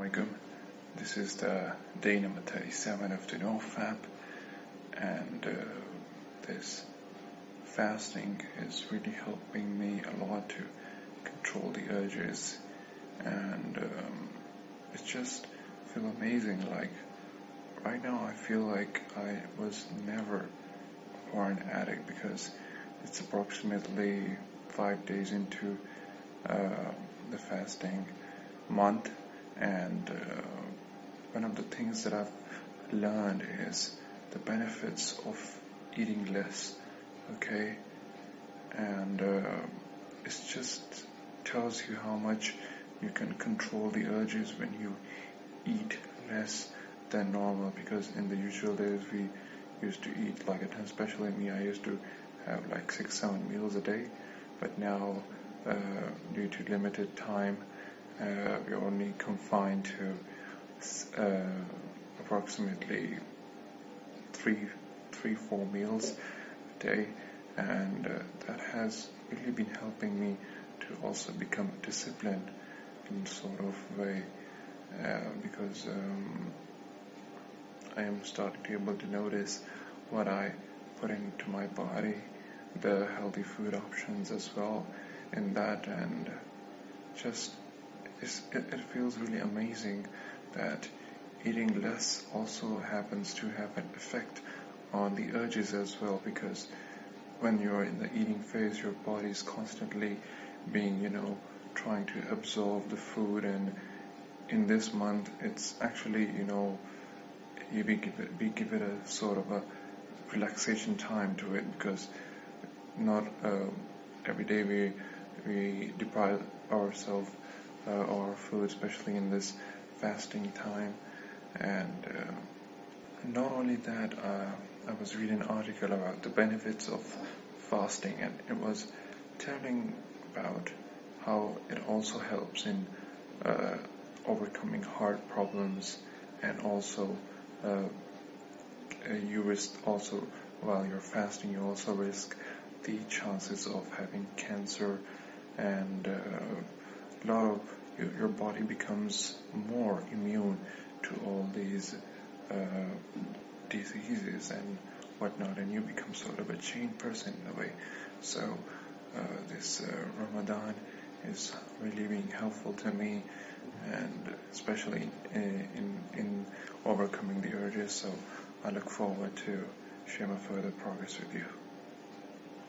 Alaikum. This is the day number 37 of the NoFap and uh, this fasting is really helping me a lot to control the urges and um, it just feel amazing like right now I feel like I was never a porn addict because it's approximately five days into uh, the fasting month and uh, one of the things that I've learned is the benefits of eating less okay? And uh, it just tells you how much you can control the urges when you eat less than normal. Because in the usual days we used to eat like a especially me I used to have like six seven meals a day. But now uh, due to limited time we're only confined to uh, approximately three three four meals a day. And uh, that has really been helping me to also become disciplined in sort of way uh, because um, I am starting to be able to notice what I put into my body, the healthy food options as well in that and just it, it feels really amazing that eating less also happens to have an effect on the urges as well because when you're in the eating phase your body is constantly being you know trying to absorb the food and in this month it's actually you know you be give it, be give it a sort of a relaxation time to it because not uh, every day we we deprive ourselves uh, our food especially in this fasting time. And uh, not only that uh, I was reading an article about the benefits of fasting and it was telling about how it also helps in uh, overcoming heart problems and also uh, you risk also while you're fasting you also risk the chances of having cancer and uh, a lot of your, your, body becomes more immune to all these uh, diseases and whatnot and you become sort of a chain person in a way. So uh, this uh, Ramadan is really being helpful to me and especially in, in, in overcoming the urges. So I look forward to share my further progress with you